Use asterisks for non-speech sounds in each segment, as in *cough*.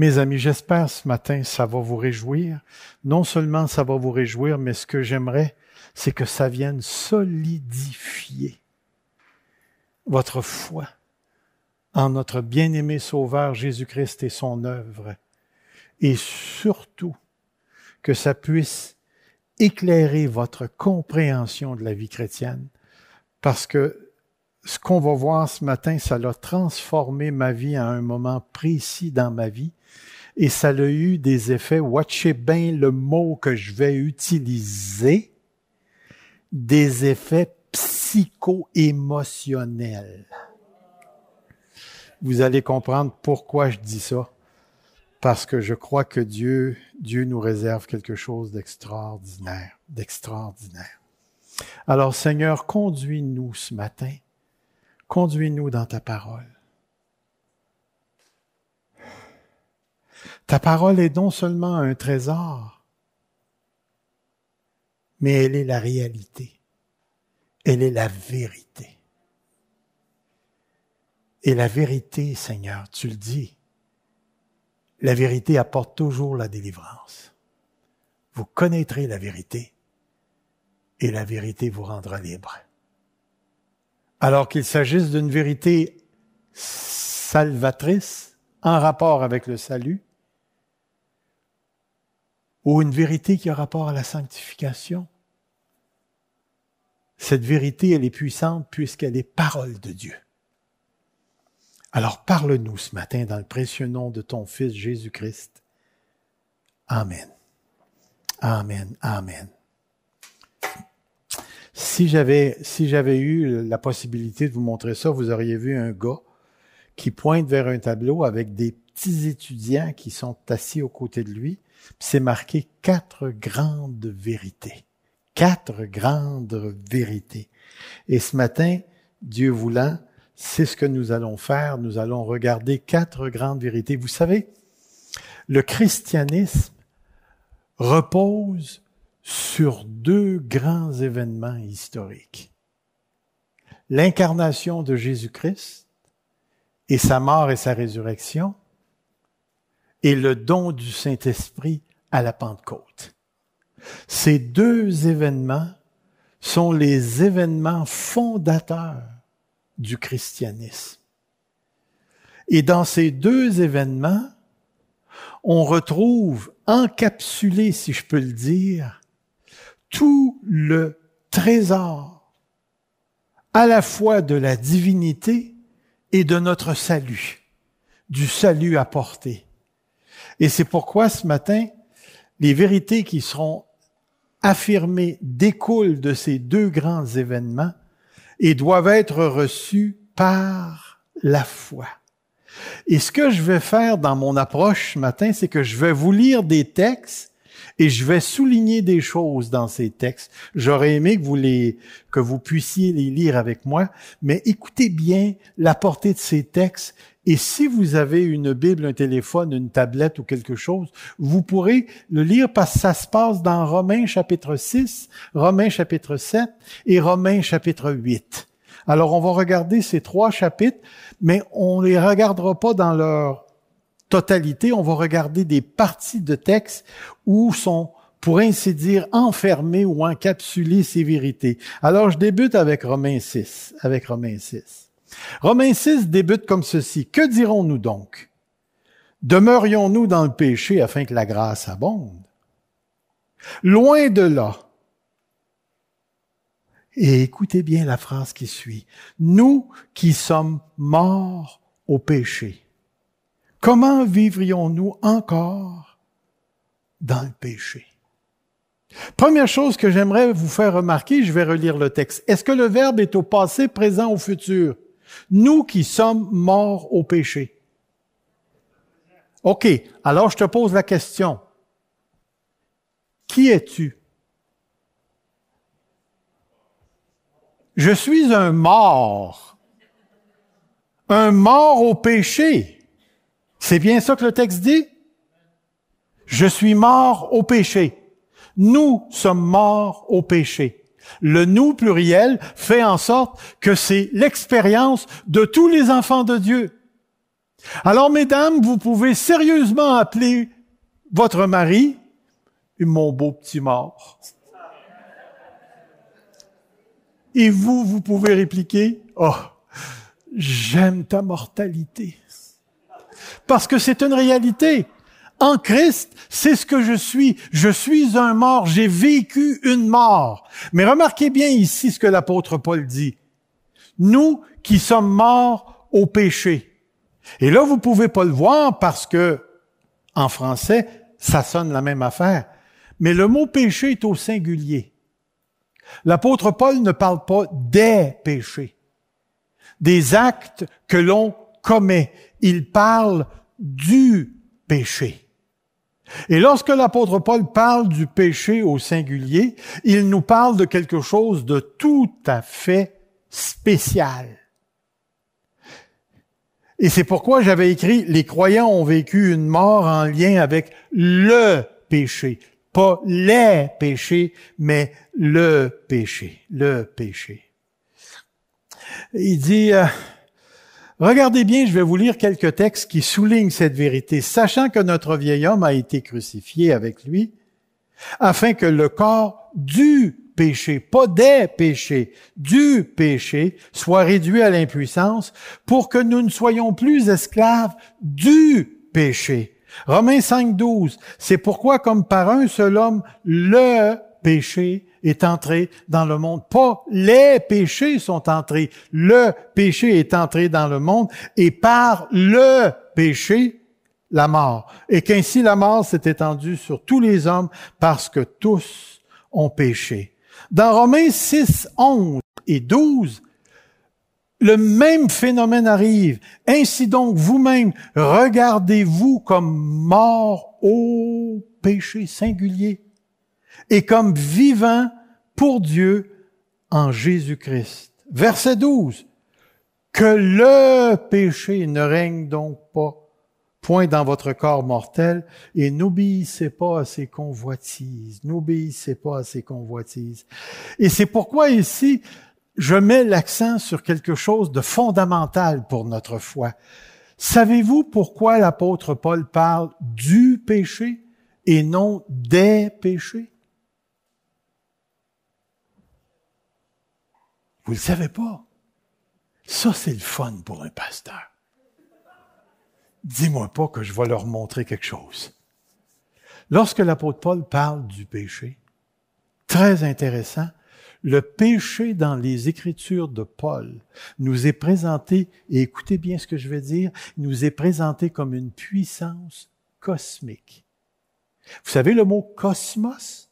Mes amis, j'espère ce matin, ça va vous réjouir. Non seulement ça va vous réjouir, mais ce que j'aimerais, c'est que ça vienne solidifier votre foi en notre bien-aimé Sauveur Jésus-Christ et son œuvre. Et surtout, que ça puisse éclairer votre compréhension de la vie chrétienne, parce que ce qu'on va voir ce matin, ça l'a transformé ma vie à un moment précis dans ma vie, et ça a eu des effets, watchez bien le mot que je vais utiliser, des effets psycho-émotionnels. Vous allez comprendre pourquoi je dis ça. Parce que je crois que Dieu, Dieu nous réserve quelque chose d'extraordinaire, d'extraordinaire. Alors Seigneur, conduis-nous ce matin. Conduis-nous dans ta parole. Ta parole est non seulement un trésor, mais elle est la réalité. Elle est la vérité. Et la vérité, Seigneur, tu le dis, la vérité apporte toujours la délivrance. Vous connaîtrez la vérité et la vérité vous rendra libre. Alors qu'il s'agisse d'une vérité salvatrice en rapport avec le salut, ou une vérité qui a rapport à la sanctification, cette vérité, elle est puissante puisqu'elle est parole de Dieu. Alors parle-nous ce matin dans le précieux nom de ton Fils Jésus-Christ. Amen. Amen. Amen. Si j'avais, si j'avais eu la possibilité de vous montrer ça, vous auriez vu un gars qui pointe vers un tableau avec des petits étudiants qui sont assis aux côtés de lui. C'est marqué quatre grandes vérités quatre grandes vérités. Et ce matin, Dieu voulant, c'est ce que nous allons faire. Nous allons regarder quatre grandes vérités. Vous savez, le christianisme repose sur deux grands événements historiques. L'incarnation de Jésus-Christ et sa mort et sa résurrection et le don du Saint-Esprit à la Pentecôte. Ces deux événements sont les événements fondateurs du christianisme. Et dans ces deux événements, on retrouve encapsulé, si je peux le dire, tout le trésor à la fois de la divinité et de notre salut, du salut apporté. Et c'est pourquoi ce matin, les vérités qui seront affirmées découlent de ces deux grands événements et doivent être reçues par la foi. Et ce que je vais faire dans mon approche ce matin, c'est que je vais vous lire des textes et je vais souligner des choses dans ces textes. J'aurais aimé que vous puissiez les lire avec moi, mais écoutez bien la portée de ces textes et si vous avez une Bible, un téléphone, une tablette ou quelque chose, vous pourrez le lire parce que ça se passe dans Romains chapitre 6, Romains chapitre 7 et Romains chapitre 8. Alors on va regarder ces trois chapitres, mais on les regardera pas dans leur totalité, on va regarder des parties de texte où sont pour ainsi dire, enfermés ou encapsulés ces vérités. Alors, je débute avec Romains 6, avec Romains 6. Romains 6 débute comme ceci. Que dirons-nous donc? Demeurions-nous dans le péché afin que la grâce abonde? Loin de là. Et écoutez bien la phrase qui suit. Nous qui sommes morts au péché, comment vivrions-nous encore dans le péché? Première chose que j'aimerais vous faire remarquer, je vais relire le texte. Est-ce que le verbe est au passé, présent, au futur? Nous qui sommes morts au péché. OK, alors je te pose la question. Qui es-tu? Je suis un mort. Un mort au péché. C'est bien ça que le texte dit? Je suis mort au péché. Nous sommes morts au péché. Le nous pluriel fait en sorte que c'est l'expérience de tous les enfants de Dieu. Alors, mesdames, vous pouvez sérieusement appeler votre mari mon beau petit mort. Et vous, vous pouvez répliquer, oh, j'aime ta mortalité. Parce que c'est une réalité. En Christ, c'est ce que je suis. Je suis un mort. J'ai vécu une mort. Mais remarquez bien ici ce que l'apôtre Paul dit. Nous qui sommes morts au péché. Et là, vous pouvez pas le voir parce que, en français, ça sonne la même affaire. Mais le mot péché est au singulier. L'apôtre Paul ne parle pas des péchés, des actes que l'on commet. Il parle du péché. Et lorsque l'apôtre Paul parle du péché au singulier, il nous parle de quelque chose de tout à fait spécial. Et c'est pourquoi j'avais écrit, les croyants ont vécu une mort en lien avec le péché. Pas les péchés, mais le péché, le péché. Il dit, euh, regardez bien, je vais vous lire quelques textes qui soulignent cette vérité, sachant que notre vieil homme a été crucifié avec lui, afin que le corps du péché, pas des péchés, du péché, soit réduit à l'impuissance pour que nous ne soyons plus esclaves du péché. Romains 5, 12, c'est pourquoi comme par un seul homme, le péché est entré dans le monde. Pas les péchés sont entrés, le péché est entré dans le monde et par le péché, la mort. Et qu'ainsi la mort s'est étendue sur tous les hommes parce que tous ont péché. Dans Romains 6, 11 et 12, le même phénomène arrive. Ainsi donc, vous-même, regardez-vous comme mort au péché singulier et comme vivant pour Dieu en Jésus-Christ. Verset 12. Que le péché ne règne donc pas point dans votre corps mortel, et n'obéissez pas à ces convoitises, n'obéissez pas à ces convoitises. Et c'est pourquoi ici, je mets l'accent sur quelque chose de fondamental pour notre foi. Savez-vous pourquoi l'apôtre Paul parle du péché et non des péchés? Vous ne le savez pas? Ça, c'est le fun pour un pasteur dis-moi pas que je vais leur montrer quelque chose. Lorsque l'apôtre Paul parle du péché, très intéressant, le péché dans les Écritures de Paul nous est présenté, et écoutez bien ce que je vais dire, nous est présenté comme une puissance cosmique. Vous savez le mot cosmos?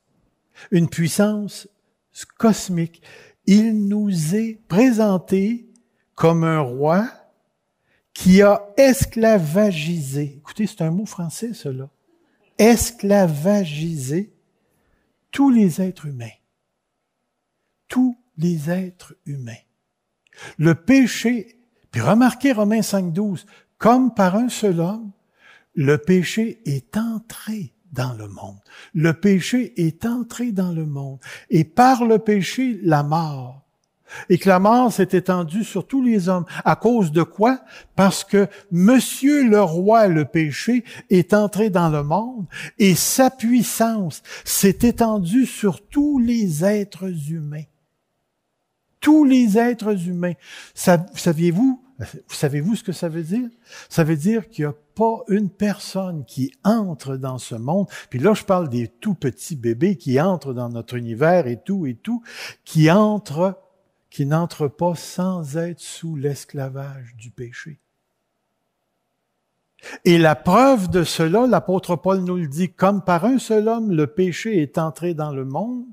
Une puissance cosmique. Il nous est présenté comme un roi qui a esclavagisé, écoutez, c'est un mot français, cela, esclavagisé tous les êtres humains. Tous les êtres humains. Le péché, puis remarquez Romains 5.12, comme par un seul homme, le péché est entré dans le monde. Le péché est entré dans le monde. Et par le péché, la mort et que la mort s'est étendue sur tous les hommes. À cause de quoi? Parce que Monsieur le roi, le péché, est entré dans le monde et sa puissance s'est étendue sur tous les êtres humains. Tous les êtres humains. Saviez-vous, savez-vous ce que ça veut dire? Ça veut dire qu'il n'y a pas une personne qui entre dans ce monde, puis là je parle des tout petits bébés qui entrent dans notre univers et tout et tout, qui entrent qui n'entre pas sans être sous l'esclavage du péché. Et la preuve de cela, l'apôtre Paul nous le dit, comme par un seul homme, le péché est entré dans le monde,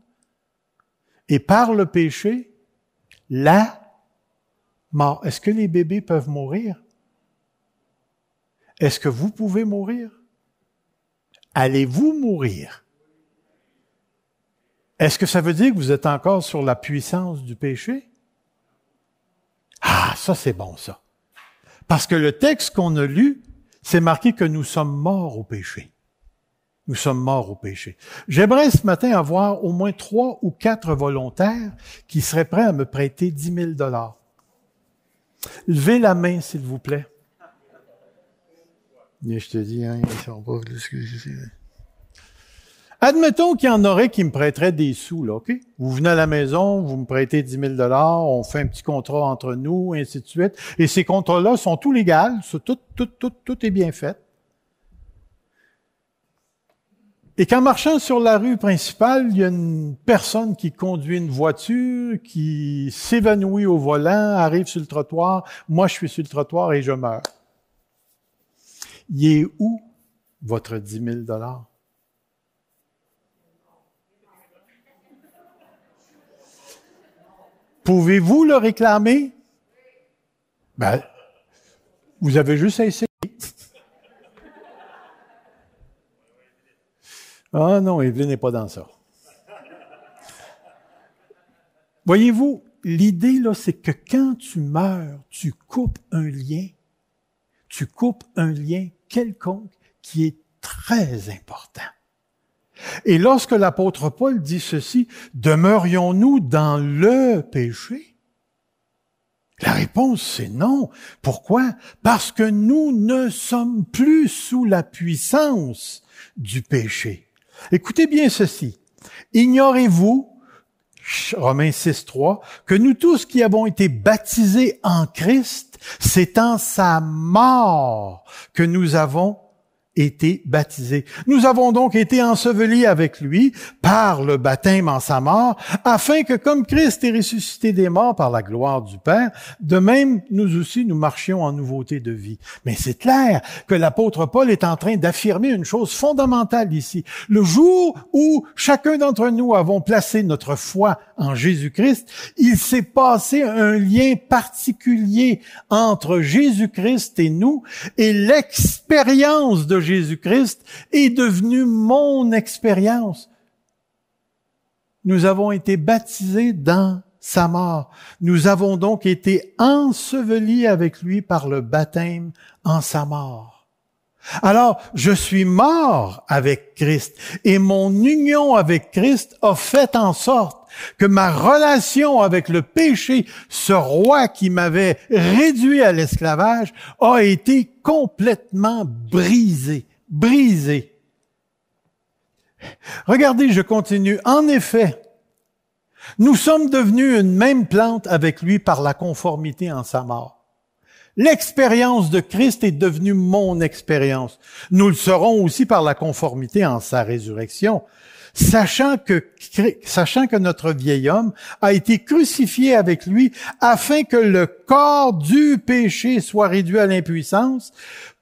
et par le péché, la mort. Est-ce que les bébés peuvent mourir? Est-ce que vous pouvez mourir? Allez-vous mourir? Est-ce que ça veut dire que vous êtes encore sur la puissance du péché? Ah, ça c'est bon ça. Parce que le texte qu'on a lu, c'est marqué que nous sommes morts au péché. Nous sommes morts au péché. J'aimerais ce matin avoir au moins trois ou quatre volontaires qui seraient prêts à me prêter dix mille dollars. Levez la main, s'il vous plaît. Je te dis, hein, ils sont pas plus que je sais. Admettons qu'il y en aurait qui me prêteraient des sous, là, OK? Vous venez à la maison, vous me prêtez 10 000 on fait un petit contrat entre nous, et ainsi de suite. Et ces contrats-là sont tous légaux, tout, tout, tout, tout est bien fait. Et qu'en marchant sur la rue principale, il y a une personne qui conduit une voiture, qui s'évanouit au volant, arrive sur le trottoir, moi je suis sur le trottoir et je meurs. Il est où votre 10 000 dollars? Pouvez-vous le réclamer? Ben, vous avez juste à. Ah non, Evelyne n'est pas dans ça. Voyez-vous, l'idée, là, c'est que quand tu meurs, tu coupes un lien, tu coupes un lien quelconque qui est très important. Et lorsque l'apôtre Paul dit ceci, demeurions-nous dans le péché? La réponse, c'est non. Pourquoi? Parce que nous ne sommes plus sous la puissance du péché. Écoutez bien ceci. Ignorez-vous, Romains 6, 3, que nous tous qui avons été baptisés en Christ, c'est en sa mort que nous avons été baptisés. Nous avons donc été ensevelis avec lui par le baptême en sa mort, afin que comme Christ est ressuscité des morts par la gloire du Père, de même nous aussi nous marchions en nouveauté de vie. Mais c'est clair que l'apôtre Paul est en train d'affirmer une chose fondamentale ici. Le jour où chacun d'entre nous avons placé notre foi en Jésus-Christ, il s'est passé un lien particulier entre Jésus-Christ et nous et l'expérience de Jésus-Christ est devenue mon expérience. Nous avons été baptisés dans sa mort. Nous avons donc été ensevelis avec lui par le baptême en sa mort. Alors, je suis mort avec Christ et mon union avec Christ a fait en sorte que ma relation avec le péché, ce roi qui m'avait réduit à l'esclavage, a été complètement brisée, brisée. Regardez, je continue. En effet, nous sommes devenus une même plante avec lui par la conformité en sa mort. L'expérience de Christ est devenue mon expérience. Nous le serons aussi par la conformité en sa résurrection sachant que, notre vieil homme a été crucifié avec lui afin que le corps du péché soit réduit à l'impuissance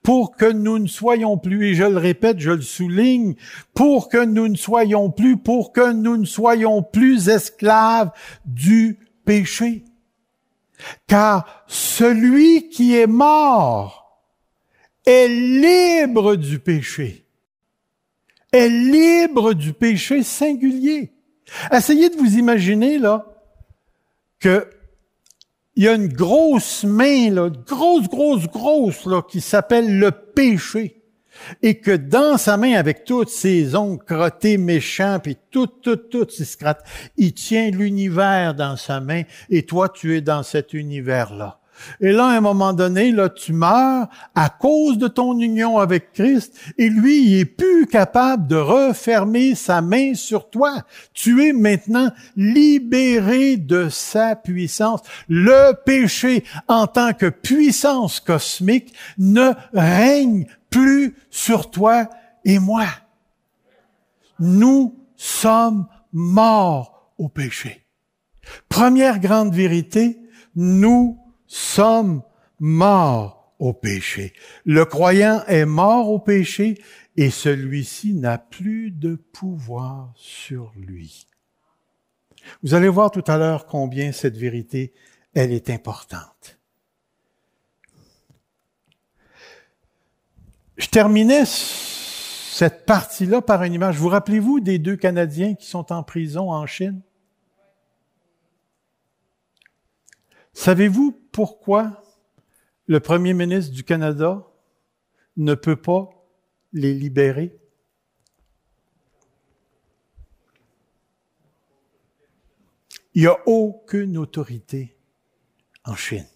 pour que nous ne soyons plus, et je le répète, je le souligne, pour que nous ne soyons plus, pour que nous ne soyons plus esclaves du péché. Car celui qui est mort est libre du péché est libre du péché singulier. Essayez de vous imaginer, là, que il y a une grosse main, là, grosse, grosse, grosse, là, qui s'appelle le péché. Et que dans sa main, avec toutes ses ongles crottés, méchants, puis tout, tout, tout, il tient l'univers dans sa main, et toi, tu es dans cet univers-là. Et là, à un moment donné, là, tu meurs à cause de ton union avec Christ, et lui, il est plus capable de refermer sa main sur toi. Tu es maintenant libéré de sa puissance. Le péché, en tant que puissance cosmique, ne règne plus sur toi et moi. Nous sommes morts au péché. Première grande vérité, nous sommes morts au péché. Le croyant est mort au péché et celui-ci n'a plus de pouvoir sur lui. Vous allez voir tout à l'heure combien cette vérité, elle est importante. Je terminais cette partie-là par une image. Vous rappelez-vous des deux Canadiens qui sont en prison en Chine? Savez-vous pourquoi le premier ministre du Canada ne peut pas les libérer? Il n'y a aucune autorité en Chine.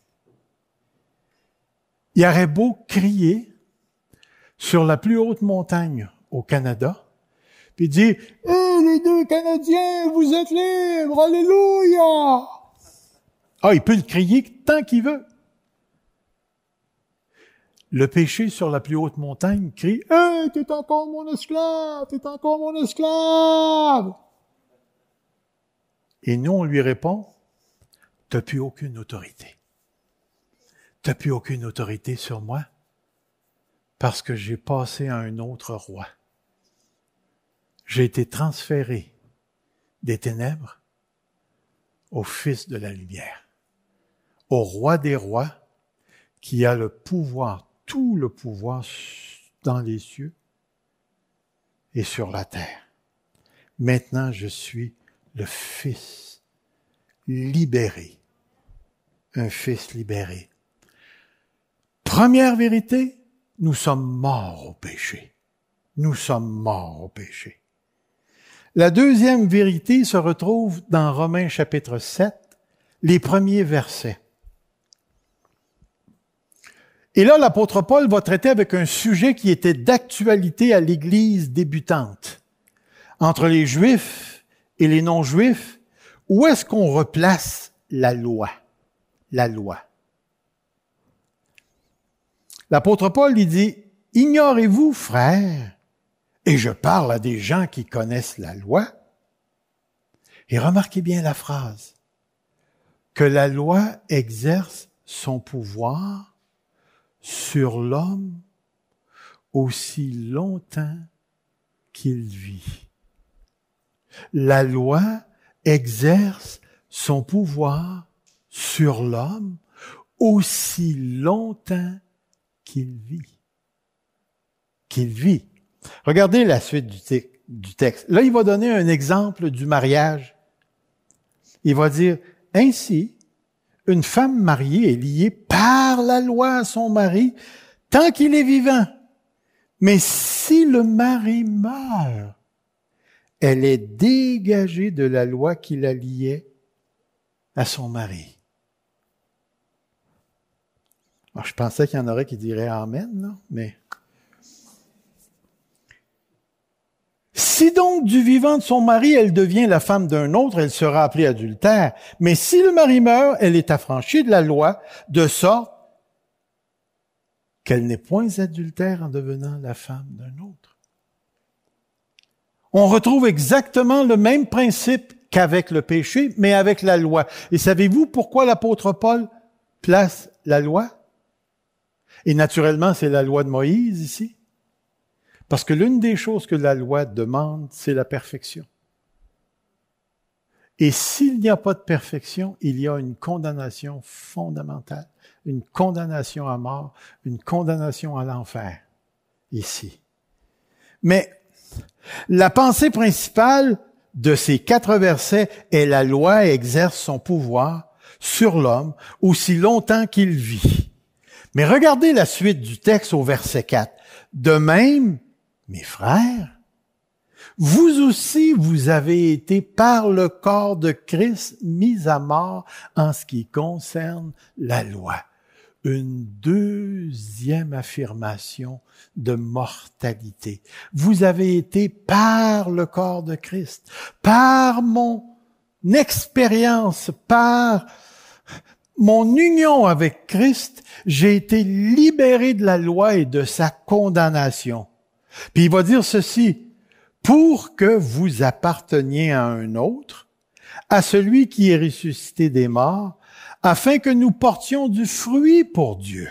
Il aurait beau crier, sur la plus haute montagne au Canada, puis dit, Eh, les deux Canadiens, vous êtes libres, alléluia! Ah, il peut le crier tant qu'il veut. Le péché sur la plus haute montagne crie, Hey, t'es encore mon esclave, t'es encore mon esclave! Et nous, on lui répond, t'as plus aucune autorité. T'as plus aucune autorité sur moi parce que j'ai passé à un autre roi. J'ai été transféré des ténèbres au Fils de la lumière, au roi des rois qui a le pouvoir, tout le pouvoir dans les cieux et sur la terre. Maintenant, je suis le Fils libéré, un Fils libéré. Première vérité, nous sommes morts au péché. Nous sommes morts au péché. La deuxième vérité se retrouve dans Romains chapitre 7, les premiers versets. Et là, l'apôtre Paul va traiter avec un sujet qui était d'actualité à l'Église débutante. Entre les Juifs et les non-Juifs, où est-ce qu'on replace la loi? La loi. L'apôtre Paul, il dit, Ignorez-vous, frères, et je parle à des gens qui connaissent la loi, et remarquez bien la phrase, que la loi exerce son pouvoir sur l'homme aussi longtemps qu'il vit. La loi exerce son pouvoir sur l'homme aussi longtemps qu'il vit. Qu'il vit. Regardez la suite du, texte. Là, il va donner un exemple du mariage. Il va dire, ainsi, une femme mariée est liée par la loi à son mari tant qu'il est vivant. Mais si le mari meurt, elle est dégagée de la loi qui la liait à son mari. Je pensais qu'il y en aurait qui diraient Amen, mais Si donc du vivant de son mari, elle devient la femme d'un autre, elle sera appelée adultère. Mais si le mari meurt, elle est affranchie de la loi, de sorte qu'elle n'est point adultère en devenant la femme d'un autre. On retrouve exactement le même principe qu'avec le péché, mais avec la loi. Et savez-vous pourquoi l'apôtre Paul place la loi? Et naturellement, c'est la loi de Moïse ici. Parce que l'une des choses que la loi demande, c'est la perfection. Et s'il n'y a pas de perfection, il y a une condamnation fondamentale, une condamnation à mort, une condamnation à l'enfer, ici. Mais la pensée principale de ces quatre versets est la loi exerce son pouvoir sur l'homme aussi longtemps qu'il vit. Mais regardez la suite du texte au verset 4. De même, mes frères, vous aussi, vous avez été par le corps de Christ mis à mort en ce qui concerne la loi. Une deuxième affirmation de mortalité. Vous avez été par le corps de Christ, par mon expérience, par mon union avec Christ, j'ai été libéré de la loi et de sa condamnation. Puis il va dire ceci, pour que vous apparteniez à un autre, à celui qui est ressuscité des morts, afin que nous portions du fruit pour Dieu.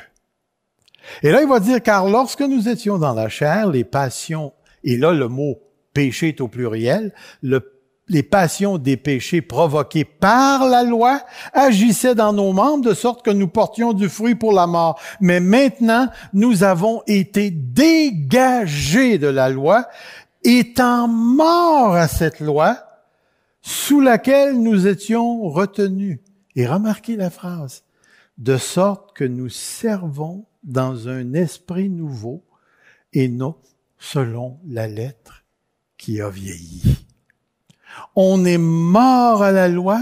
Et là, il va dire, car lorsque nous étions dans la chair, les passions, et là le mot péché est au pluriel, le les passions des péchés provoqués par la loi agissaient dans nos membres de sorte que nous portions du fruit pour la mort. Mais maintenant, nous avons été dégagés de la loi, étant morts à cette loi sous laquelle nous étions retenus. Et remarquez la phrase, de sorte que nous servons dans un esprit nouveau et non selon la lettre qui a vieilli on est mort à la loi,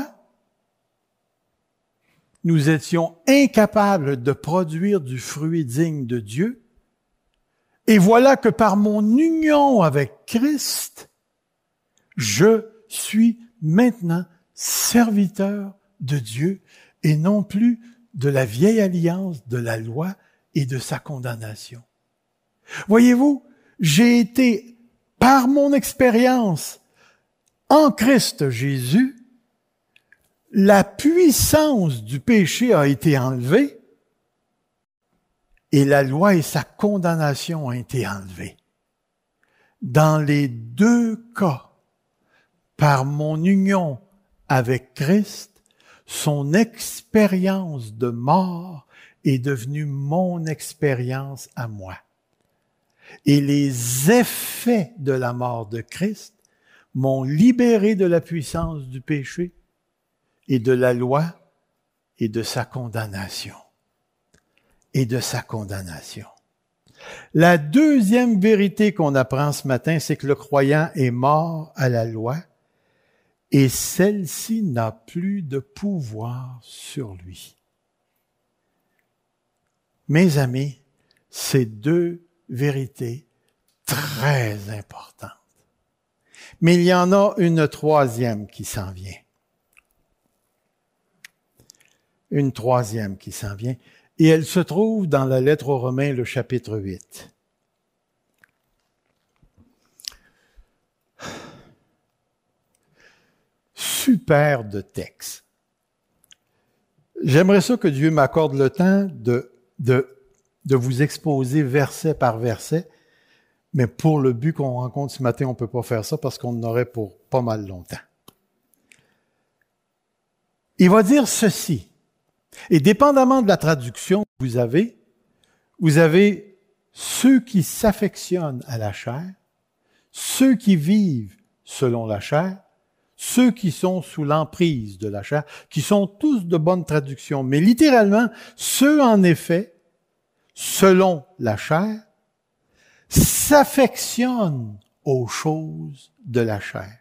nous étions incapables de produire du fruit digne de Dieu, Et voilà que par mon union avec Christ, je suis maintenant serviteur de Dieu et non plus de la vieille alliance de la loi et de sa condamnation. Voyez-vous, j'ai été, par mon expérience en Christ Jésus, la puissance du péché a été enlevée et la loi et sa condamnation ont été enlevées. Dans les deux cas, par mon union avec Christ, son expérience de mort est devenue mon expérience à moi. Et les effets de la mort de Christ m'ont libéré de la puissance du péché et de la loi et de sa condamnation. Et de sa condamnation. La deuxième vérité qu'on apprend ce matin, c'est que le croyant est mort à la loi et celle-ci n'a plus de pouvoir sur lui. Mes amis, ces deux vérités très importantes. Mais il y en a une troisième qui s'en vient. Une troisième qui s'en vient. Et elle se trouve dans la lettre aux Romains, le chapitre 8. Super de texte. J'aimerais ça que Dieu m'accorde le temps de, de de vous exposer verset par verset, mais pour le but qu'on rencontre ce matin, on ne peut pas faire ça parce qu'on en aurait pour pas mal longtemps. Il va dire ceci, et dépendamment de la traduction que vous avez, vous avez ceux qui s'affectionnent à la chair, ceux qui vivent selon la chair, ceux qui sont sous l'emprise de la chair, qui sont tous de bonnes traductions, mais littéralement, ceux en effet selon la chair, s'affectionnent aux choses de la chair.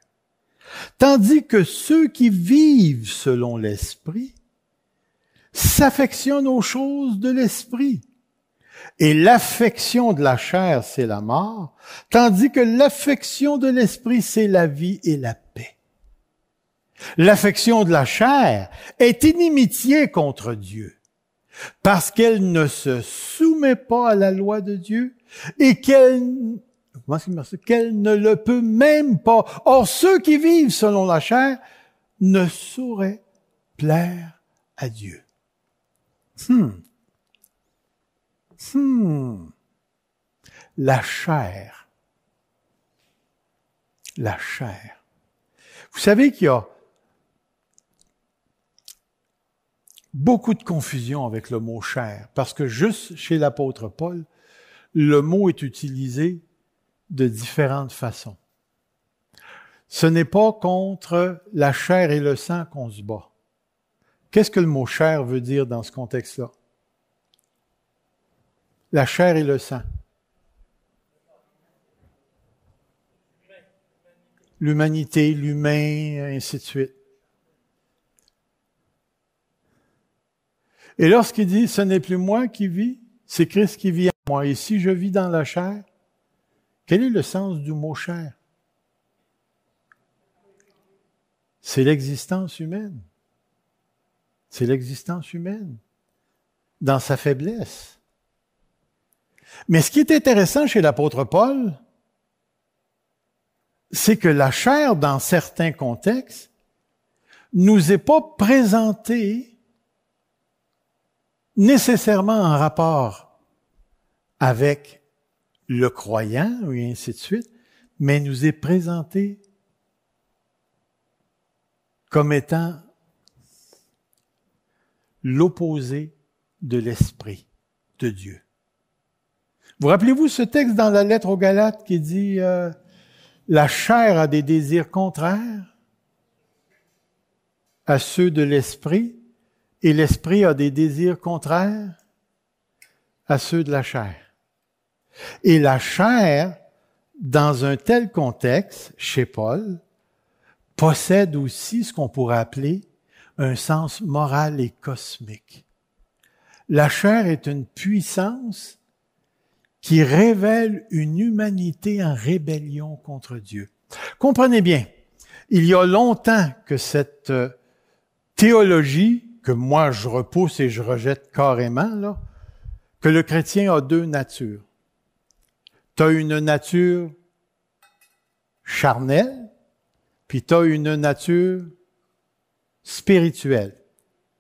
Tandis que ceux qui vivent selon l'esprit s'affectionnent aux choses de l'esprit. Et l'affection de la chair, c'est la mort, tandis que l'affection de l'esprit, c'est la vie et la paix. L'affection de la chair est inimitié contre Dieu parce qu'elle ne se soumet pas à la loi de Dieu et qu'elle ne le peut même pas. Or, ceux qui vivent selon la chair ne sauraient plaire à Dieu. Hmm. Hmm. La chair. La chair. Vous savez qu'il y a beaucoup de confusion avec le mot chair, parce que juste chez l'apôtre Paul, le mot est utilisé de différentes façons. Ce n'est pas contre la chair et le sang qu'on se bat. Qu'est-ce que le mot chair veut dire dans ce contexte-là? La chair et le sang. L'humanité, l'humain, ainsi de suite. Et lorsqu'il dit, ce n'est plus moi qui vis, c'est Christ qui vit moi. Et si je vis dans la chair, quel est le sens du mot chair? C'est l'existence humaine. C'est l'existence humaine dans sa faiblesse. Mais ce qui est intéressant chez l'apôtre Paul, c'est que la chair, dans certains contextes, nous est pas présentée nécessairement en rapport avec le croyant, et ainsi de suite, mais nous est présenté comme étant l'opposé de l'esprit de Dieu. Vous rappelez-vous ce texte dans la lettre aux Galates qui dit euh, la chair a des désirs contraires à ceux de l'esprit et l'esprit a des désirs contraires à ceux de la chair. Et la chair, dans un tel contexte, chez Paul, possède aussi ce qu'on pourrait appeler un sens moral et cosmique. La chair est une puissance qui révèle une humanité en rébellion contre Dieu. Comprenez bien, il y a longtemps que cette euh, théologie, que moi je repousse et je rejette carrément, là, que le chrétien a deux natures. Tu as une nature charnelle, puis tu as une nature spirituelle.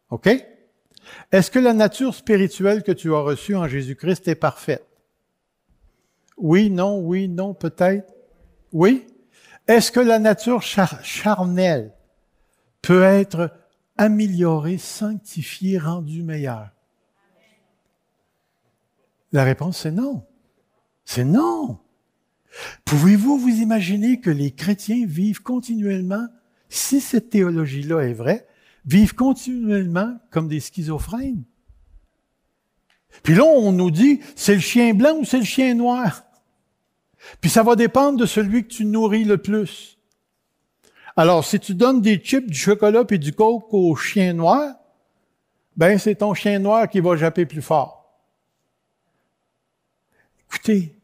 OK? Est-ce que la nature spirituelle que tu as reçue en Jésus-Christ est parfaite? Oui, non, oui, non, peut-être. Oui? Est-ce que la nature charnelle peut être améliorée, sanctifiée, rendue meilleure? La réponse c'est non. C'est non. Pouvez-vous vous imaginer que les chrétiens vivent continuellement, si cette théologie-là est vraie, vivent continuellement comme des schizophrènes? Puis là, on nous dit, c'est le chien blanc ou c'est le chien noir? Puis ça va dépendre de celui que tu nourris le plus. Alors, si tu donnes des chips, du chocolat et du coke au chien noir, ben c'est ton chien noir qui va japper plus fort. Écoutez,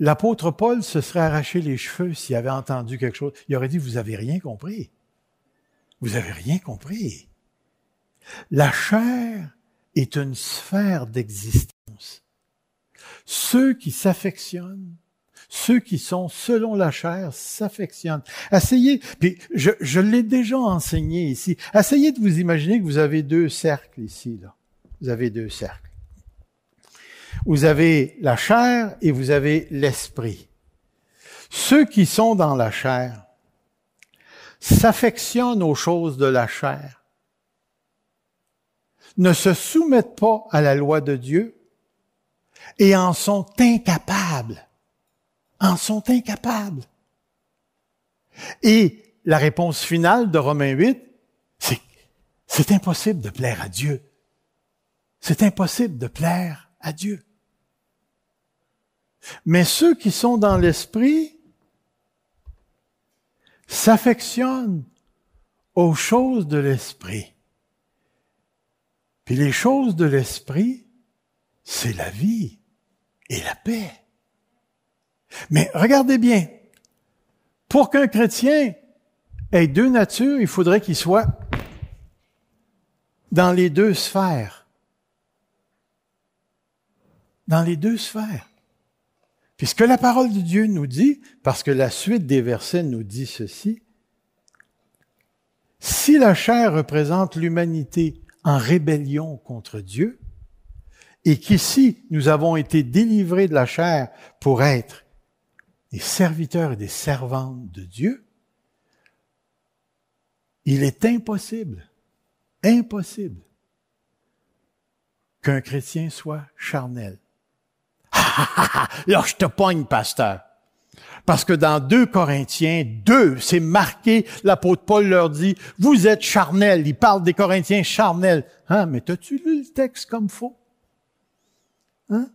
l'apôtre Paul se serait arraché les cheveux s'il avait entendu quelque chose. Il aurait dit, vous avez rien compris. Vous avez rien compris. La chair est une sphère d'existence. Ceux qui s'affectionnent ceux qui sont selon la chair s'affectionnent. Essayez, puis je, je l'ai déjà enseigné ici, essayez de vous imaginer que vous avez deux cercles ici, là. Vous avez deux cercles. Vous avez la chair et vous avez l'esprit. Ceux qui sont dans la chair s'affectionnent aux choses de la chair, ne se soumettent pas à la loi de Dieu et en sont incapables en sont incapables. Et la réponse finale de Romains 8, c'est c'est impossible de plaire à Dieu. C'est impossible de plaire à Dieu. Mais ceux qui sont dans l'esprit s'affectionnent aux choses de l'esprit. Puis les choses de l'esprit, c'est la vie et la paix. Mais regardez bien, pour qu'un chrétien ait deux natures, il faudrait qu'il soit dans les deux sphères. Dans les deux sphères. Puisque la parole de Dieu nous dit, parce que la suite des versets nous dit ceci, si la chair représente l'humanité en rébellion contre Dieu, et qu'ici nous avons été délivrés de la chair pour être des serviteurs et des servantes de Dieu, il est impossible, impossible qu'un chrétien soit charnel. *laughs* Là, je te pogne, pasteur. Parce que dans 2 Corinthiens 2, c'est marqué, l'apôtre Paul leur dit, vous êtes charnel. Il parle des Corinthiens charnels. Hein, mais t'as-tu lu le texte comme faux? Hein?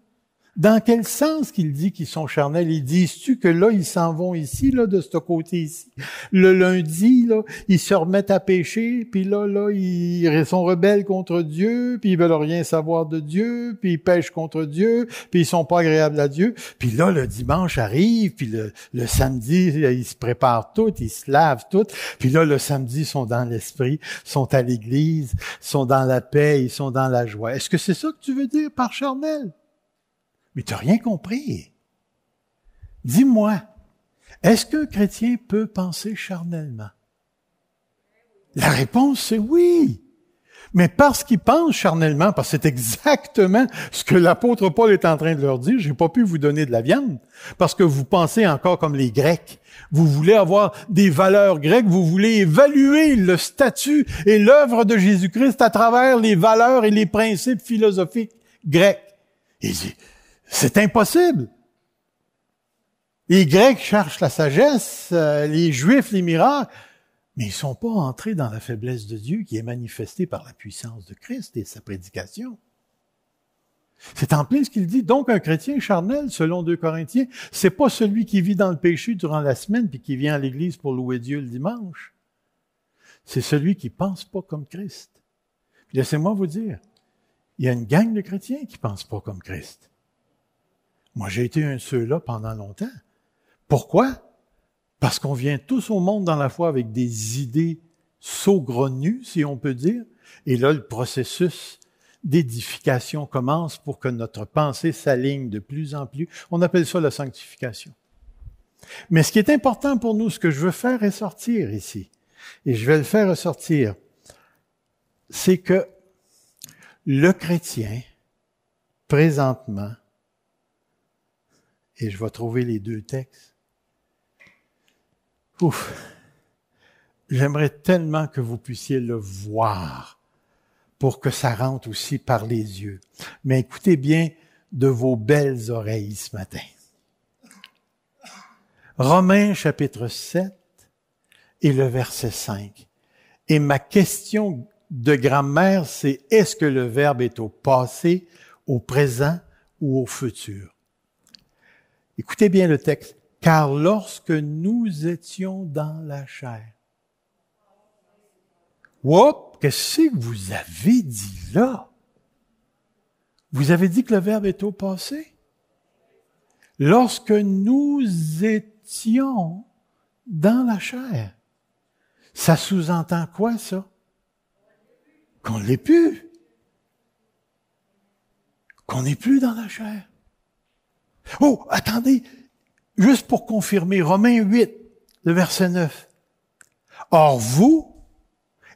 Dans quel sens qu'il dit qu'ils sont charnels? Ils disent-tu que là, ils s'en vont ici, là, de ce côté ici? Le lundi, là, ils se remettent à pécher, puis là, là, ils sont rebelles contre Dieu, puis ils veulent rien savoir de Dieu, puis ils pêchent contre Dieu, puis ils sont pas agréables à Dieu. Puis là, le dimanche arrive, puis le, le samedi, ils se préparent tout, ils se lavent tout, puis là, le samedi, ils sont dans l'esprit, sont à l'église, sont dans la paix, ils sont dans la joie. Est-ce que c'est ça que tu veux dire par charnel? Mais tu n'as rien compris. Dis-moi, est-ce qu'un chrétien peut penser charnellement? La réponse, c'est oui. Mais parce qu'il pense charnellement, parce que c'est exactement ce que l'apôtre Paul est en train de leur dire, j'ai pas pu vous donner de la viande, parce que vous pensez encore comme les Grecs. Vous voulez avoir des valeurs grecques, vous voulez évaluer le statut et l'œuvre de Jésus-Christ à travers les valeurs et les principes philosophiques grecs. C'est impossible. Les Grecs cherchent la sagesse, euh, les Juifs les miracles, mais ils ne sont pas entrés dans la faiblesse de Dieu qui est manifestée par la puissance de Christ et sa prédication. C'est en plein qu'il dit. Donc, un chrétien charnel, selon 2 Corinthiens, c'est pas celui qui vit dans le péché durant la semaine puis qui vient à l'église pour louer Dieu le dimanche. C'est celui qui pense pas comme Christ. Laissez-moi vous dire, il y a une gang de chrétiens qui pensent pas comme Christ. Moi, j'ai été un de ceux-là pendant longtemps. Pourquoi? Parce qu'on vient tous au monde dans la foi avec des idées saugrenues, si on peut dire. Et là, le processus d'édification commence pour que notre pensée s'aligne de plus en plus. On appelle ça la sanctification. Mais ce qui est important pour nous, ce que je veux faire ressortir ici, et je vais le faire ressortir, c'est que le chrétien, présentement, et je vais trouver les deux textes, ouf, j'aimerais tellement que vous puissiez le voir pour que ça rentre aussi par les yeux. Mais écoutez bien de vos belles oreilles ce matin. Romains chapitre 7 et le verset 5. Et ma question de grammaire, c'est est-ce que le verbe est au passé, au présent ou au futur? Écoutez bien le texte. Car lorsque nous étions dans la chair. Whoop, qu'est-ce que vous avez dit là? Vous avez dit que le verbe est au passé? Lorsque nous étions dans la chair. Ça sous-entend quoi, ça? Qu'on l'est plus. Qu'on n'est plus dans la chair. Oh, attendez, juste pour confirmer, Romains 8, le verset 9. Or vous,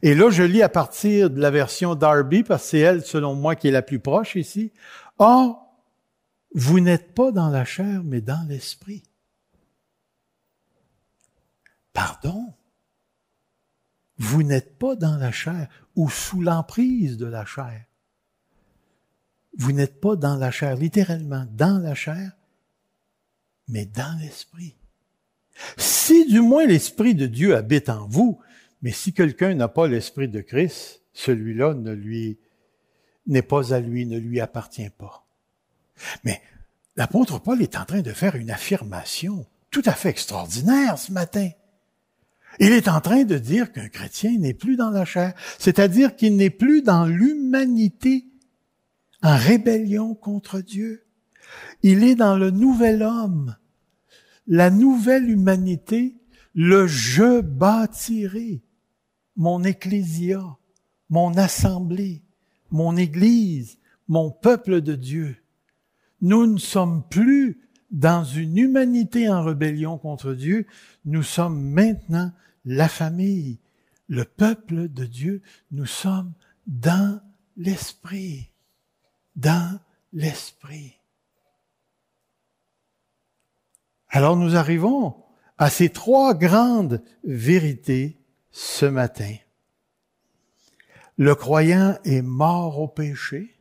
et là je lis à partir de la version Darby, parce que c'est elle, selon moi, qui est la plus proche ici. Or, vous n'êtes pas dans la chair, mais dans l'esprit. Pardon? vous n'êtes pas dans la chair ou sous l'emprise de la chair. Vous n'êtes pas dans la chair, littéralement dans la chair, mais dans l'esprit. Si du moins l'esprit de Dieu habite en vous, mais si quelqu'un n'a pas l'esprit de Christ, celui-là ne lui n'est pas à lui, ne lui appartient pas. Mais l'apôtre Paul est en train de faire une affirmation tout à fait extraordinaire ce matin. Il est en train de dire qu'un chrétien n'est plus dans la chair, c'est-à-dire qu'il n'est plus dans l'humanité en rébellion contre Dieu. Il est dans le nouvel homme, la nouvelle humanité, le je bâtirai mon ecclésia, mon assemblée, mon église, mon peuple de Dieu. Nous ne sommes plus dans une humanité en rébellion contre Dieu, nous sommes maintenant la famille, le peuple de Dieu, nous sommes dans l'esprit, dans l'esprit. Alors nous arrivons à ces trois grandes vérités ce matin. Le croyant est mort au péché.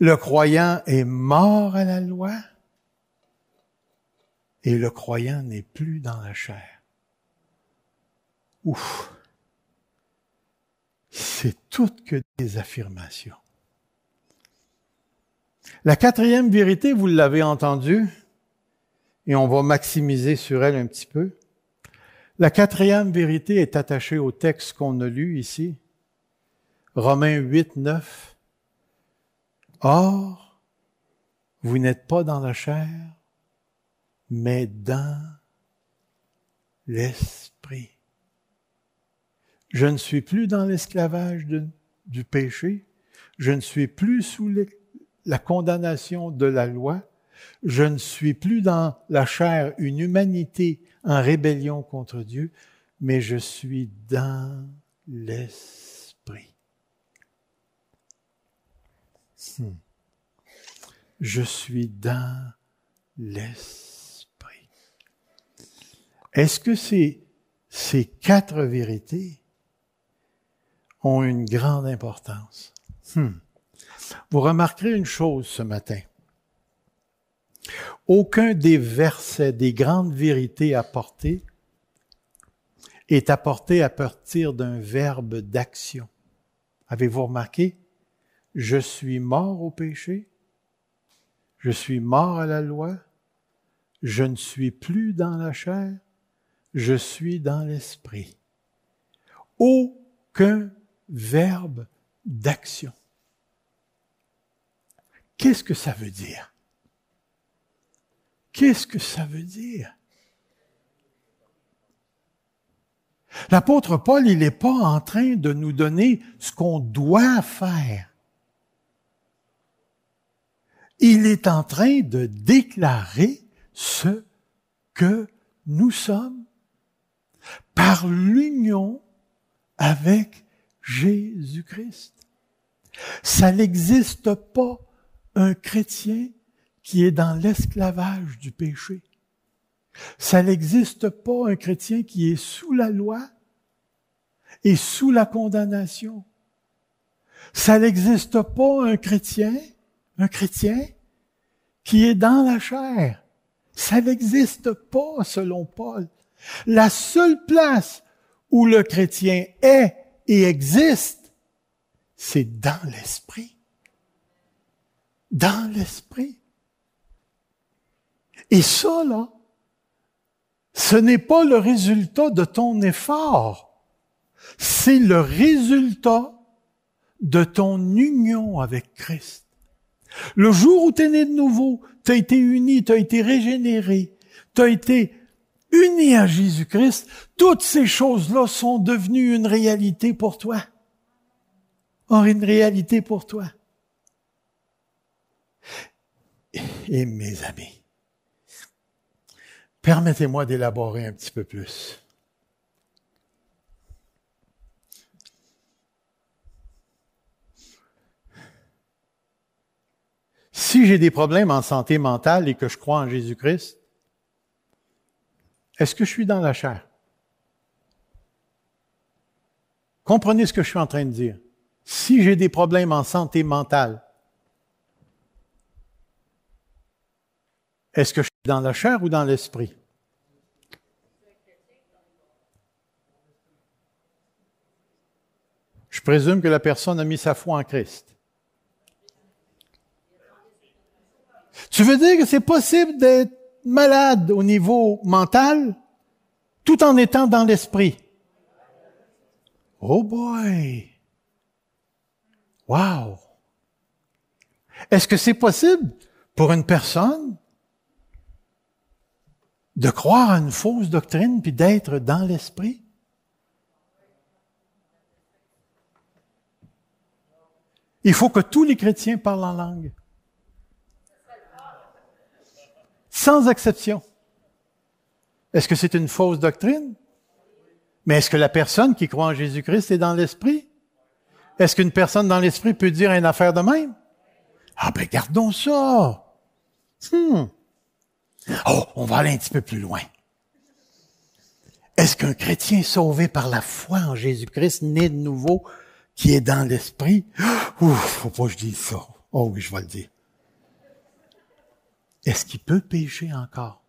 Le croyant est mort à la loi et le croyant n'est plus dans la chair. Ouf! C'est tout que des affirmations. La quatrième vérité, vous l'avez entendu, et on va maximiser sur elle un petit peu. La quatrième vérité est attachée au texte qu'on a lu ici, Romains 8, 9. Or, vous n'êtes pas dans la chair, mais dans l'esprit. Je ne suis plus dans l'esclavage du péché, je ne suis plus sous la condamnation de la loi, je ne suis plus dans la chair une humanité en rébellion contre Dieu, mais je suis dans l'esprit. Hmm. Je suis dans l'esprit. Est-ce que ces, ces quatre vérités ont une grande importance? Hmm. Vous remarquerez une chose ce matin. Aucun des versets, des grandes vérités apportées est apporté à partir d'un verbe d'action. Avez-vous remarqué? Je suis mort au péché. Je suis mort à la loi. Je ne suis plus dans la chair je suis dans l'esprit. Aucun verbe d'action. Qu'est-ce que ça veut dire? Qu'est-ce que ça veut dire? L'apôtre Paul, il n'est pas en train de nous donner ce qu'on doit faire. Il est en train de déclarer ce que nous sommes par l'union avec Jésus-Christ. Ça n'existe pas un chrétien qui est dans l'esclavage du péché. Ça n'existe pas un chrétien qui est sous la loi et sous la condamnation. Ça n'existe pas un chrétien, un chrétien qui est dans la chair. Ça n'existe pas selon Paul. La seule place où le chrétien est et existe, c'est dans l'esprit. Dans l'esprit. Et ça, là, ce n'est pas le résultat de ton effort, c'est le résultat de ton union avec Christ. Le jour où tu es né de nouveau, tu as été uni, tu as été régénéré, tu as été uni à Jésus-Christ, toutes ces choses-là sont devenues une réalité pour toi. Or, une réalité pour toi. Et mes amis, permettez-moi d'élaborer un petit peu plus. Si j'ai des problèmes en santé mentale et que je crois en Jésus-Christ, est-ce que je suis dans la chair? Comprenez ce que je suis en train de dire. Si j'ai des problèmes en santé mentale, est-ce que je suis dans la chair ou dans l'esprit? Je présume que la personne a mis sa foi en Christ. Tu veux dire que c'est possible d'être malade au niveau mental tout en étant dans l'esprit? Oh boy! Wow! Est-ce que c'est possible pour une personne de croire à une fausse doctrine puis d'être dans l'esprit? Il faut que tous les chrétiens parlent en langue. sans exception. Est-ce que c'est une fausse doctrine? Mais est-ce que la personne qui croit en Jésus-Christ est dans l'esprit? Est-ce qu'une personne dans l'esprit peut dire une affaire de même? Ah ben gardons ça. Hmm. Oh, on va aller un petit peu plus loin. Est-ce qu'un chrétien sauvé par la foi en Jésus-Christ, né de nouveau, qui est dans l'esprit, *gasps* ouf, faut pas que je dise ça. Oh oui, je vais le dire. Est-ce qu'il peut pécher encore?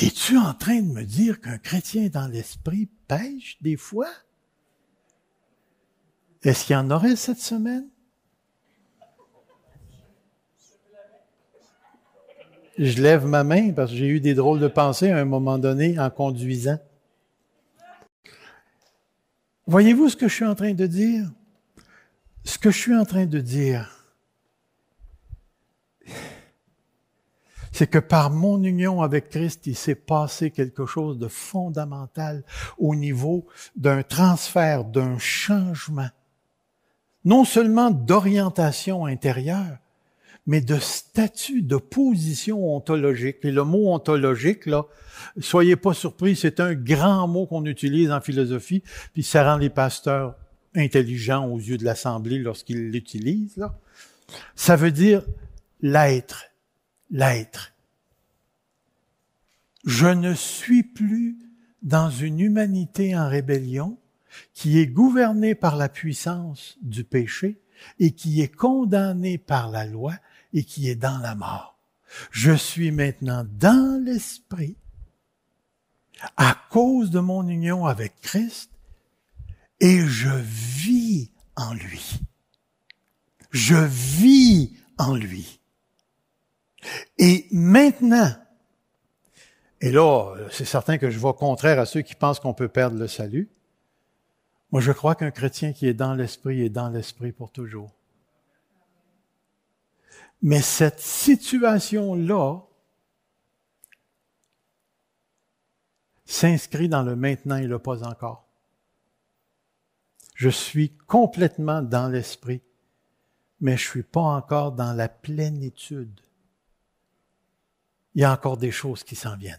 Es-tu en train de me dire qu'un chrétien dans l'esprit pêche des fois? Est-ce qu'il y en aurait cette semaine? Je lève ma main parce que j'ai eu des drôles de pensées à un moment donné en conduisant. Voyez-vous ce que je suis en train de dire? Ce que je suis en train de dire, c'est que par mon union avec Christ, il s'est passé quelque chose de fondamental au niveau d'un transfert, d'un changement, non seulement d'orientation intérieure, mais de statut, de position ontologique. Et le mot ontologique, là, soyez pas surpris, c'est un grand mot qu'on utilise en philosophie, puis ça rend les pasteurs intelligents aux yeux de l'Assemblée lorsqu'ils l'utilisent. Ça veut dire l'être, l'être. Je ne suis plus dans une humanité en rébellion qui est gouvernée par la puissance du péché et qui est condamnée par la loi et qui est dans la mort. Je suis maintenant dans l'esprit à cause de mon union avec Christ et je vis en lui. Je vis en lui. Et maintenant, et là, c'est certain que je vois contraire à ceux qui pensent qu'on peut perdre le salut. Moi, je crois qu'un chrétien qui est dans l'esprit est dans l'esprit pour toujours. Mais cette situation-là s'inscrit dans le maintenant et le pas encore. Je suis complètement dans l'esprit, mais je suis pas encore dans la plénitude. Il y a encore des choses qui s'en viennent.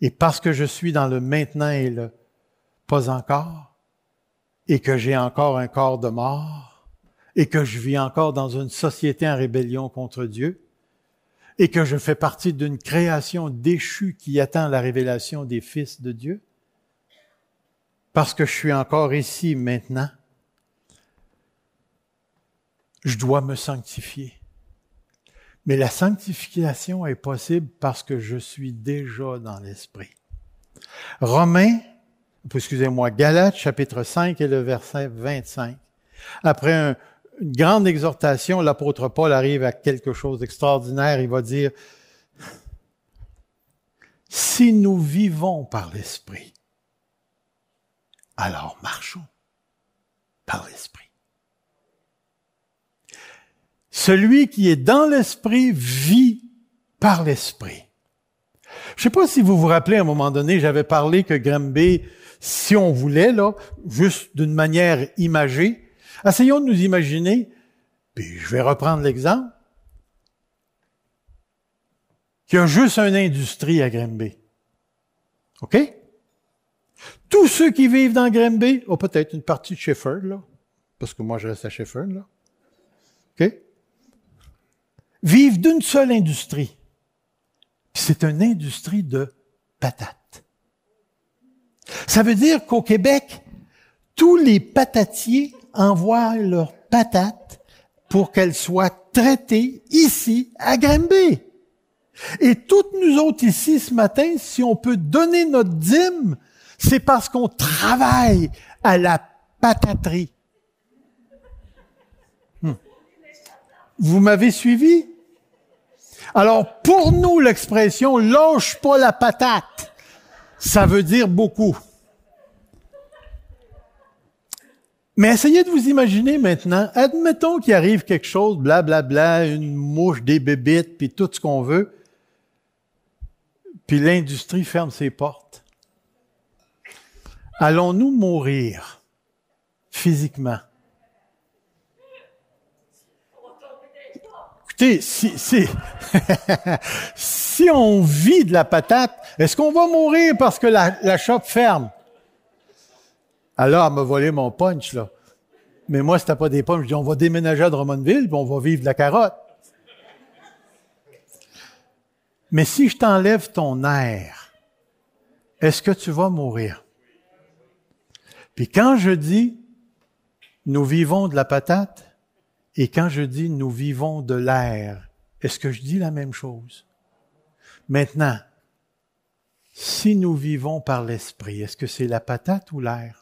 Et parce que je suis dans le maintenant et le pas encore, et que j'ai encore un corps de mort, et que je vis encore dans une société en rébellion contre Dieu, et que je fais partie d'une création déchue qui attend la révélation des fils de Dieu, parce que je suis encore ici maintenant, je dois me sanctifier. Mais la sanctification est possible parce que je suis déjà dans l'esprit. Romains, excusez-moi, Galates chapitre 5 et le verset 25. Après un, une grande exhortation, l'apôtre Paul arrive à quelque chose d'extraordinaire. Il va dire, si nous vivons par l'Esprit, alors marchons par l'Esprit. Celui qui est dans l'Esprit vit par l'Esprit. Je ne sais pas si vous vous rappelez, à un moment donné, j'avais parlé que Grimby, si on voulait, là, juste d'une manière imagée, Essayons de nous imaginer, puis je vais reprendre l'exemple, qu'il y a juste une industrie à Grimby. OK? Tous ceux qui vivent dans Grimby, ont peut-être une partie de Shefford, là, parce que moi je reste à Shefford, là. OK? Vivent d'une seule industrie. c'est une industrie de patates. Ça veut dire qu'au Québec, tous les patatiers envoient leurs patates pour qu'elles soient traitées ici, à Granby. Et toutes nous autres ici ce matin, si on peut donner notre dîme, c'est parce qu'on travaille à la pataterie. Hmm. Vous m'avez suivi? Alors, pour nous, l'expression lâche pas la patate, ça veut dire beaucoup. Mais essayez de vous imaginer maintenant, admettons qu'il arrive quelque chose, blablabla, bla, bla, une mouche, des bébites, puis tout ce qu'on veut, puis l'industrie ferme ses portes. Allons-nous mourir physiquement? Écoutez, si, si, *laughs* si on vit de la patate, est-ce qu'on va mourir parce que la, la shop ferme? Alors, elle m'a volé mon punch, là. Mais moi, c'était pas des pommes. Je dis, on va déménager à Drummondville, on va vivre de la carotte. Mais si je t'enlève ton air, est-ce que tu vas mourir? Puis quand je dis, nous vivons de la patate, et quand je dis, nous vivons de l'air, est-ce que je dis la même chose? Maintenant, si nous vivons par l'esprit, est-ce que c'est la patate ou l'air?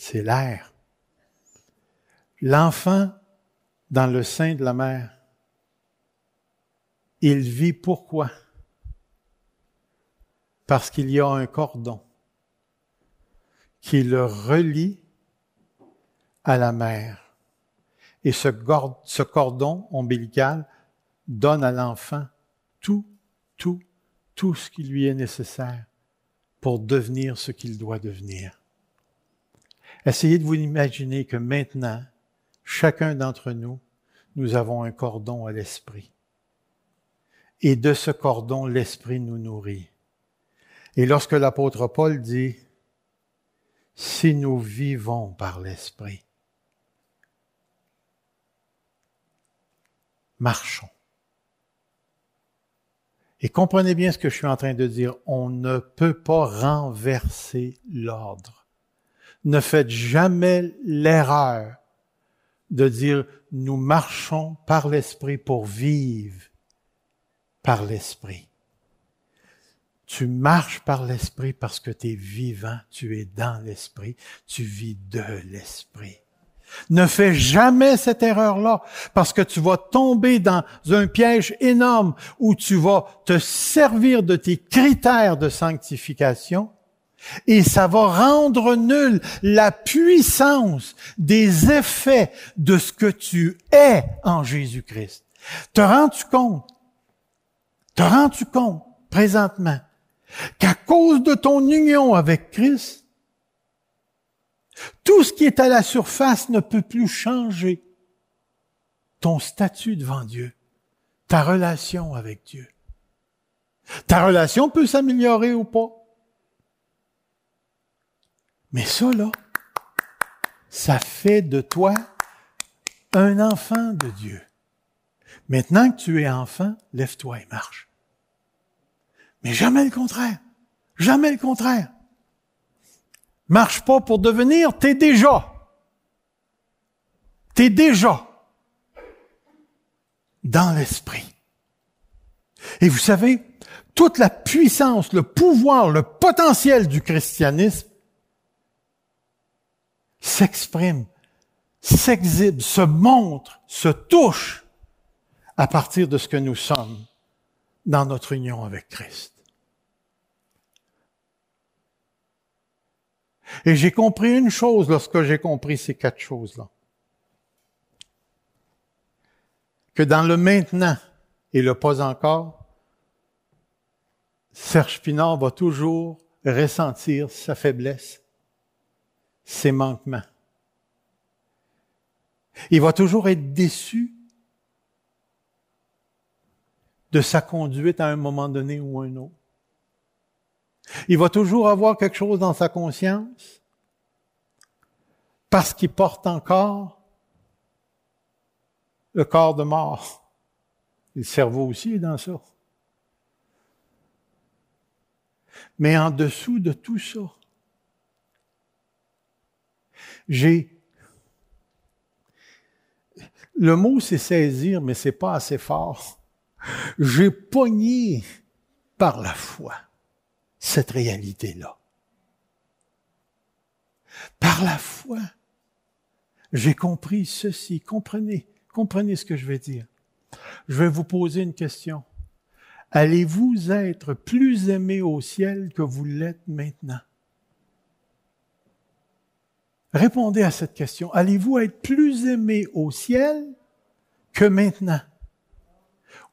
C'est l'air. L'enfant dans le sein de la mère, il vit pourquoi? Parce qu'il y a un cordon qui le relie à la mère. Et ce, cordon ombilical donne à l'enfant tout, tout, tout ce qui lui est nécessaire pour devenir ce qu'il doit devenir. Essayez de vous imaginer que maintenant, chacun d'entre nous, nous avons un cordon à l'esprit. Et de ce cordon, l'esprit nous nourrit. Et lorsque l'apôtre Paul dit, si nous vivons par l'esprit, marchons. Et comprenez bien ce que je suis en train de dire, on ne peut pas renverser l'ordre ne faites jamais l'erreur de dire nous marchons par l'Esprit pour vivre par l'Esprit. Tu marches par l'Esprit parce que tu es vivant, tu es dans l'Esprit, tu vis de l'Esprit. Ne fais jamais cette erreur-là parce que tu vas tomber dans un piège énorme où tu vas te servir de tes critères de sanctification Et ça va rendre nul la puissance des effets de ce que tu es en Jésus-Christ. Te rends-tu compte? Te rends-tu compte présentement qu'à cause de ton union avec Christ, tout ce qui est à la surface ne peut plus changer ton statut devant Dieu, ta relation avec Dieu? Ta relation peut s'améliorer ou pas? Mais ça, là, ça fait de toi un enfant de Dieu. Maintenant que tu es enfant, lève-toi et marche. Mais jamais le contraire. Jamais le contraire. Marche pas pour devenir, t'es déjà. T'es déjà dans l'esprit. Et vous savez, toute la puissance, le pouvoir, le potentiel du christianisme s'exprime, s'exhibe, se montre, se touche à partir de ce que nous sommes dans notre union avec Christ. Et j'ai compris une chose lorsque j'ai compris ces quatre choses-là. Que dans le maintenant et le pas encore, Serge Pinard va toujours ressentir sa faiblesse, ses manquements. Il va toujours être déçu de sa conduite à un moment donné ou un autre. Il va toujours avoir quelque chose dans sa conscience parce qu'il porte encore le corps de mort. Le cerveau aussi est dans ça. Mais en dessous de tout ça, j'ai le mot c'est saisir, mais c'est pas assez fort. J'ai pogné par la foi cette réalité-là. Par la foi, j'ai compris ceci. Comprenez, comprenez ce que je vais dire. Je vais vous poser une question. Allez-vous être plus aimé au ciel que vous l'êtes maintenant? Répondez à cette question. Allez-vous être plus aimé au ciel que maintenant?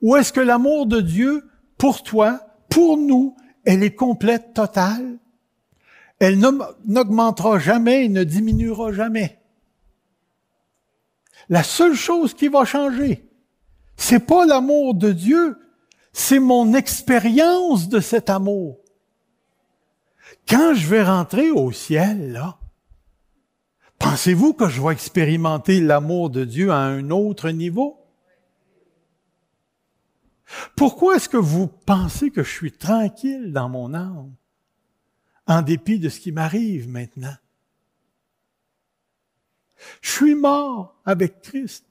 Ou est-ce que l'amour de Dieu pour toi, pour nous, elle est complète, totale? Elle n'augmentera jamais ne diminuera jamais. La seule chose qui va changer, c'est pas l'amour de Dieu, c'est mon expérience de cet amour. Quand je vais rentrer au ciel, là, pensez-vous que je vais expérimenter l'amour de Dieu à un autre niveau? Pourquoi est-ce que vous pensez que je suis tranquille dans mon âme, en dépit de ce qui m'arrive maintenant? Je suis mort avec Christ.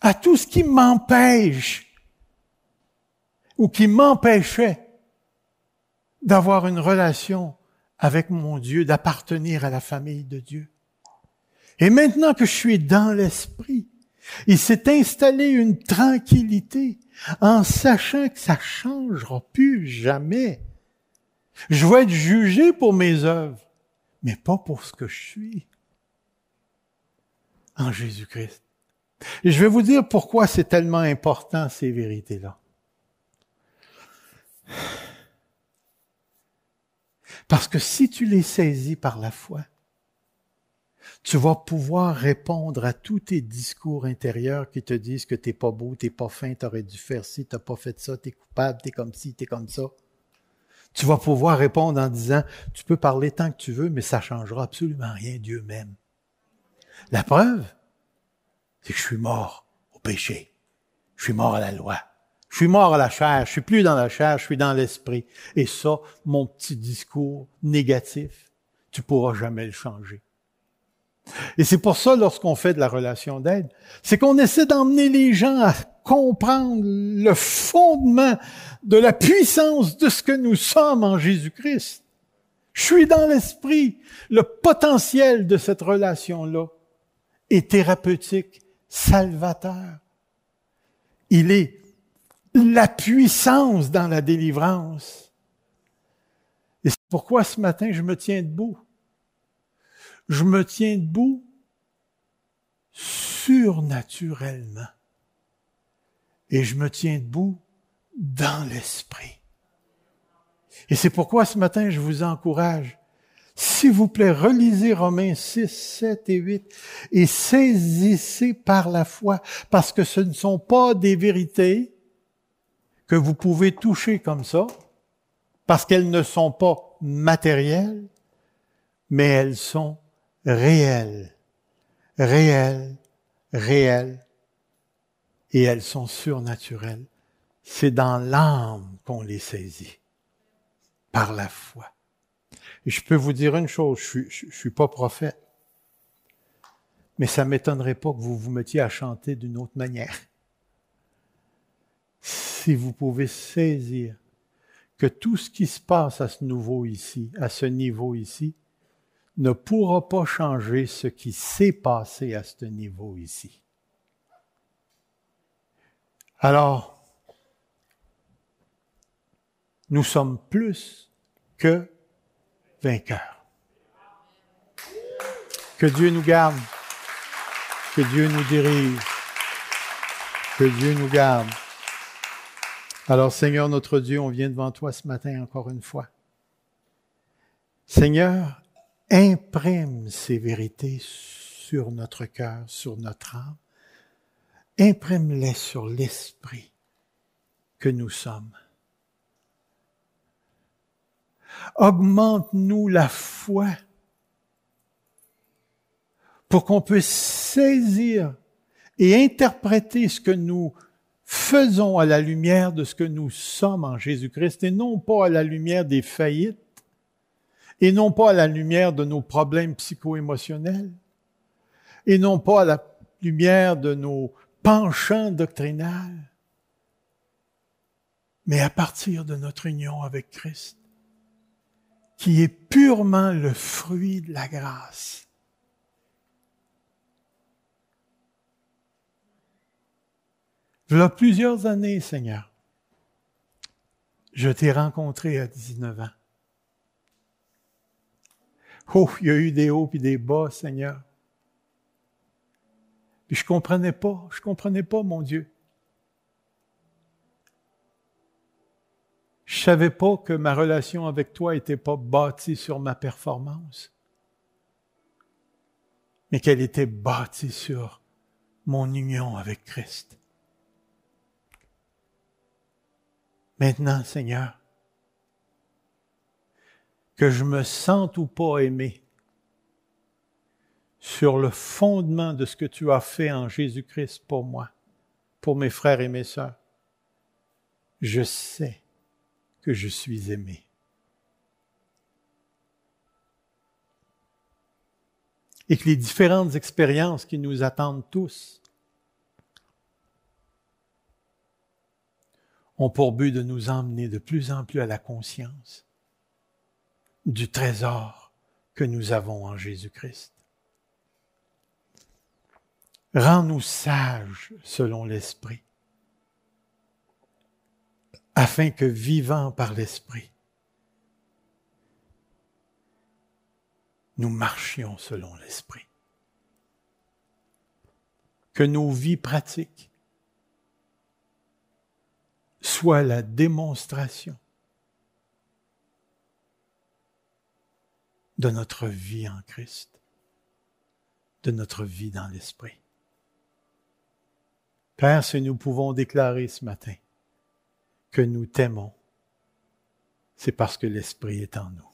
À tout ce qui m'empêche ou qui m'empêchait d'avoir une relation avec mon Dieu, d'appartenir à la famille de Dieu. Et maintenant que je suis dans l'esprit, il s'est installé une tranquillité en sachant que ça changera plus jamais. Je vais être jugé pour mes œuvres, mais pas pour ce que je suis en Jésus-Christ. Et je vais vous dire pourquoi c'est tellement important ces vérités-là. Parce que si tu les saisis par la foi, tu vas pouvoir répondre à tous tes discours intérieurs qui te disent que t'es pas beau, t'es pas fin, t'aurais dû faire ci, t'as pas fait ça, t'es coupable, t'es comme ci, t'es comme ça. Tu vas pouvoir répondre en disant, tu peux parler tant que tu veux, mais ça changera absolument rien, Dieu même. La preuve, c'est que je suis mort au péché. Je suis mort à la loi. Je suis mort à la chair. Je suis plus dans la chair, je suis dans l'esprit. Et ça, mon petit discours négatif, tu pourras jamais le changer. Et c'est pour ça, lorsqu'on fait de la relation d'aide, c'est qu'on essaie d'emmener les gens à comprendre le fondement de la puissance de ce que nous sommes en Jésus-Christ. Je suis dans l'esprit. Le potentiel de cette relation-là est thérapeutique, salvateur. Il est la puissance dans la délivrance. Pourquoi ce matin je me tiens debout? Je me tiens debout surnaturellement. Et je me tiens debout dans l'esprit. Et c'est pourquoi ce matin, je vous encourage, s'il vous plaît, relisez Romains 6, 7 et 8 et saisissez par la foi, parce que ce ne sont pas des vérités que vous pouvez toucher comme ça, parce qu'elles ne sont pas matérielles, mais elles sont réelles, réelles, réelles, et elles sont surnaturelles. C'est dans l'âme qu'on les saisit, par la foi. Et je peux vous dire une chose, je suis, suis pas prophète, mais ça m'étonnerait pas que vous vous mettiez à chanter d'une autre manière. Si vous pouvez saisir que tout ce qui se passe à ce nouveau ici, à ce niveau ici, ne pourra pas changer ce qui s'est passé à ce niveau ici. Alors, nous sommes plus que vainqueurs. Que Dieu nous garde, que Dieu nous dirige, que Dieu nous garde. Alors Seigneur notre Dieu, on vient devant toi ce matin encore une fois. Seigneur, imprime ces vérités sur notre cœur, sur notre âme. Imprime-les sur l'esprit que nous sommes. Augmente-nous la foi pour qu'on puisse saisir et interpréter ce que nous faisons à la lumière de ce que nous sommes en Jésus-Christ et non pas à la lumière des faillites et non pas à la lumière de nos problèmes psycho-émotionnels et non pas à la lumière de nos penchants doctrinales, mais à partir de notre union avec Christ, qui est purement le fruit de la grâce A plusieurs années, Seigneur, je t'ai rencontré à 19 ans. Oh, il y a eu des hauts et des bas, Seigneur. Puis je comprenais pas, je comprenais pas, mon Dieu. Je savais pas que ma relation avec toi était pas bâtie sur ma performance, mais qu'elle était bâtie sur mon union avec Christ. Maintenant, Seigneur, que je me sente ou pas aimé sur le fondement de ce que tu as fait en Jésus-Christ pour moi, pour mes frères et mes sœurs, je sais que je suis aimé. Et que les différentes expériences qui nous attendent tous ont pour but de nous emmener de plus en plus à la conscience du trésor que nous avons en Jésus-Christ. Rends-nous sages selon l'Esprit, afin que vivant par l'Esprit, nous marchions selon l'Esprit. Que nos vies pratiques soit la démonstration de notre vie en Christ, de notre vie dans l'Esprit. Père, si nous pouvons déclarer ce matin que nous t'aimons, c'est parce que l'Esprit est en nous.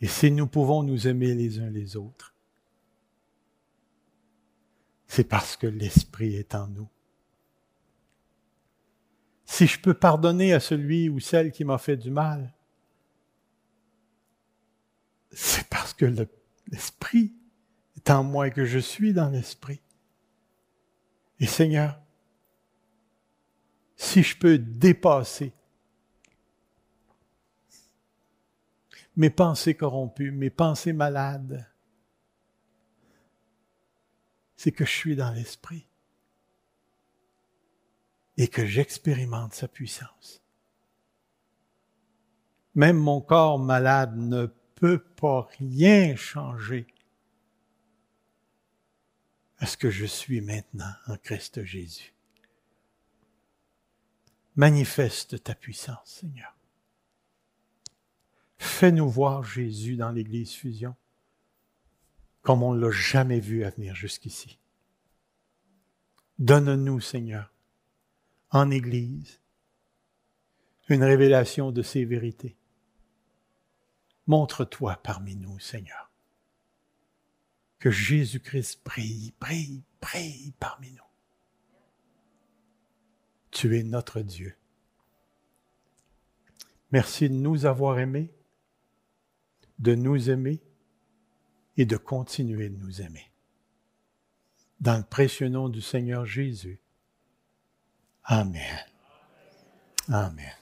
Et si nous pouvons nous aimer les uns les autres, c'est parce que l'Esprit est en nous si je peux pardonner à celui ou celle qui m'a fait du mal, c'est parce que l'Esprit est en moi et que je suis dans l'Esprit. Et Seigneur, si je peux dépasser mes pensées corrompues, mes pensées malades, c'est que je suis dans l'Esprit et que j'expérimente sa puissance. Même mon corps malade ne peut pas rien changer à ce que je suis maintenant en Christ Jésus. Manifeste ta puissance, Seigneur. Fais-nous voir Jésus dans l'Église Fusion comme on ne l'a jamais vu à venir jusqu'ici. Donne-nous, Seigneur, en Église, une révélation de ces vérités. Montre-toi parmi nous, Seigneur. Que Jésus-Christ brille, brille, brille parmi nous. Tu es notre Dieu. Merci de nous avoir aimés, de nous aimer et de continuer de nous aimer. Dans le précieux nom du Seigneur Jésus. Amen. Amen.